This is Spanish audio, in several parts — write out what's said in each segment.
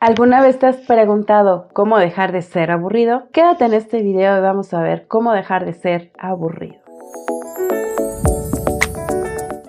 ¿Alguna vez te has preguntado cómo dejar de ser aburrido? Quédate en este video y vamos a ver cómo dejar de ser aburrido.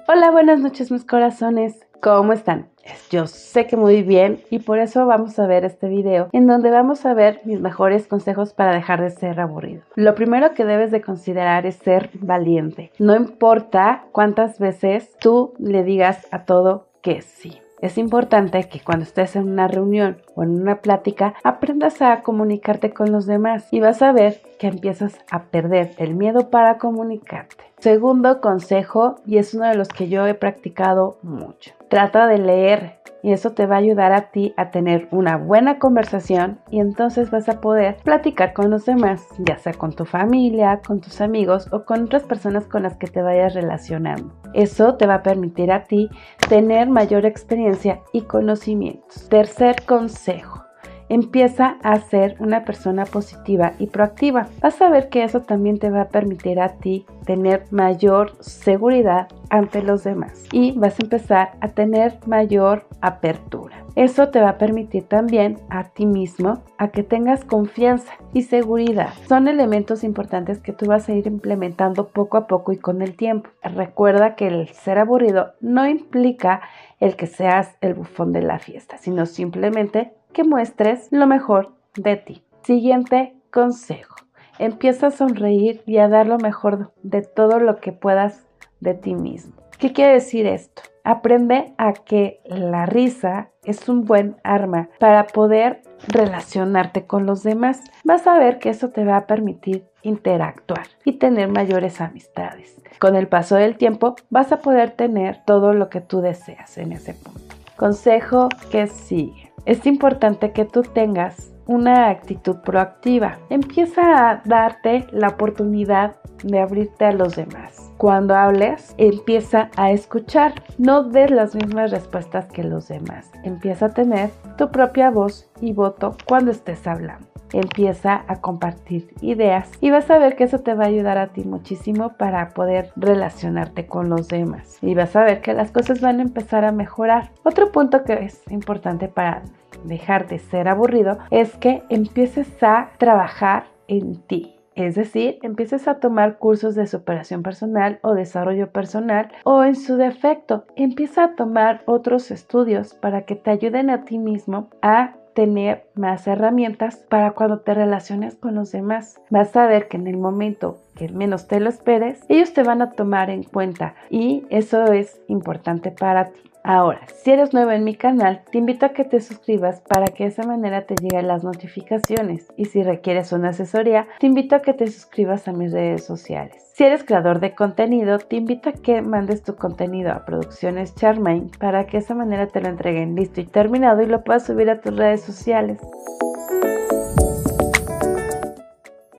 Hola, buenas noches mis corazones. ¿Cómo están? Yo sé que muy bien y por eso vamos a ver este video en donde vamos a ver mis mejores consejos para dejar de ser aburrido. Lo primero que debes de considerar es ser valiente. No importa cuántas veces tú le digas a todo que sí. Es importante que cuando estés en una reunión o en una plática aprendas a comunicarte con los demás y vas a ver que empiezas a perder el miedo para comunicarte. Segundo consejo, y es uno de los que yo he practicado mucho, trata de leer y eso te va a ayudar a ti a tener una buena conversación y entonces vas a poder platicar con los demás, ya sea con tu familia, con tus amigos o con otras personas con las que te vayas relacionando. Eso te va a permitir a ti tener mayor experiencia y conocimientos. Tercer consejo empieza a ser una persona positiva y proactiva. Vas a ver que eso también te va a permitir a ti tener mayor seguridad ante los demás y vas a empezar a tener mayor apertura. Eso te va a permitir también a ti mismo a que tengas confianza y seguridad. Son elementos importantes que tú vas a ir implementando poco a poco y con el tiempo. Recuerda que el ser aburrido no implica el que seas el bufón de la fiesta, sino simplemente que muestres lo mejor de ti. Siguiente consejo. Empieza a sonreír y a dar lo mejor de todo lo que puedas de ti mismo. ¿Qué quiere decir esto? Aprende a que la risa es un buen arma para poder relacionarte con los demás. Vas a ver que eso te va a permitir interactuar y tener mayores amistades. Con el paso del tiempo vas a poder tener todo lo que tú deseas en ese punto. Consejo que sigue es importante que tú tengas una actitud proactiva. Empieza a darte la oportunidad de abrirte a los demás. Cuando hables, empieza a escuchar. No des las mismas respuestas que los demás. Empieza a tener tu propia voz y voto cuando estés hablando empieza a compartir ideas y vas a ver que eso te va a ayudar a ti muchísimo para poder relacionarte con los demás y vas a ver que las cosas van a empezar a mejorar. Otro punto que es importante para dejar de ser aburrido es que empieces a trabajar en ti. Es decir, empieces a tomar cursos de superación personal o desarrollo personal o en su defecto, empieza a tomar otros estudios para que te ayuden a ti mismo a tener más herramientas para cuando te relaciones con los demás. Vas a ver que en el momento que menos te lo esperes, ellos te van a tomar en cuenta y eso es importante para ti. Ahora, si eres nuevo en mi canal, te invito a que te suscribas para que de esa manera te lleguen las notificaciones. Y si requieres una asesoría, te invito a que te suscribas a mis redes sociales. Si eres creador de contenido, te invito a que mandes tu contenido a Producciones Charmaine para que de esa manera te lo entreguen listo y terminado y lo puedas subir a tus redes sociales.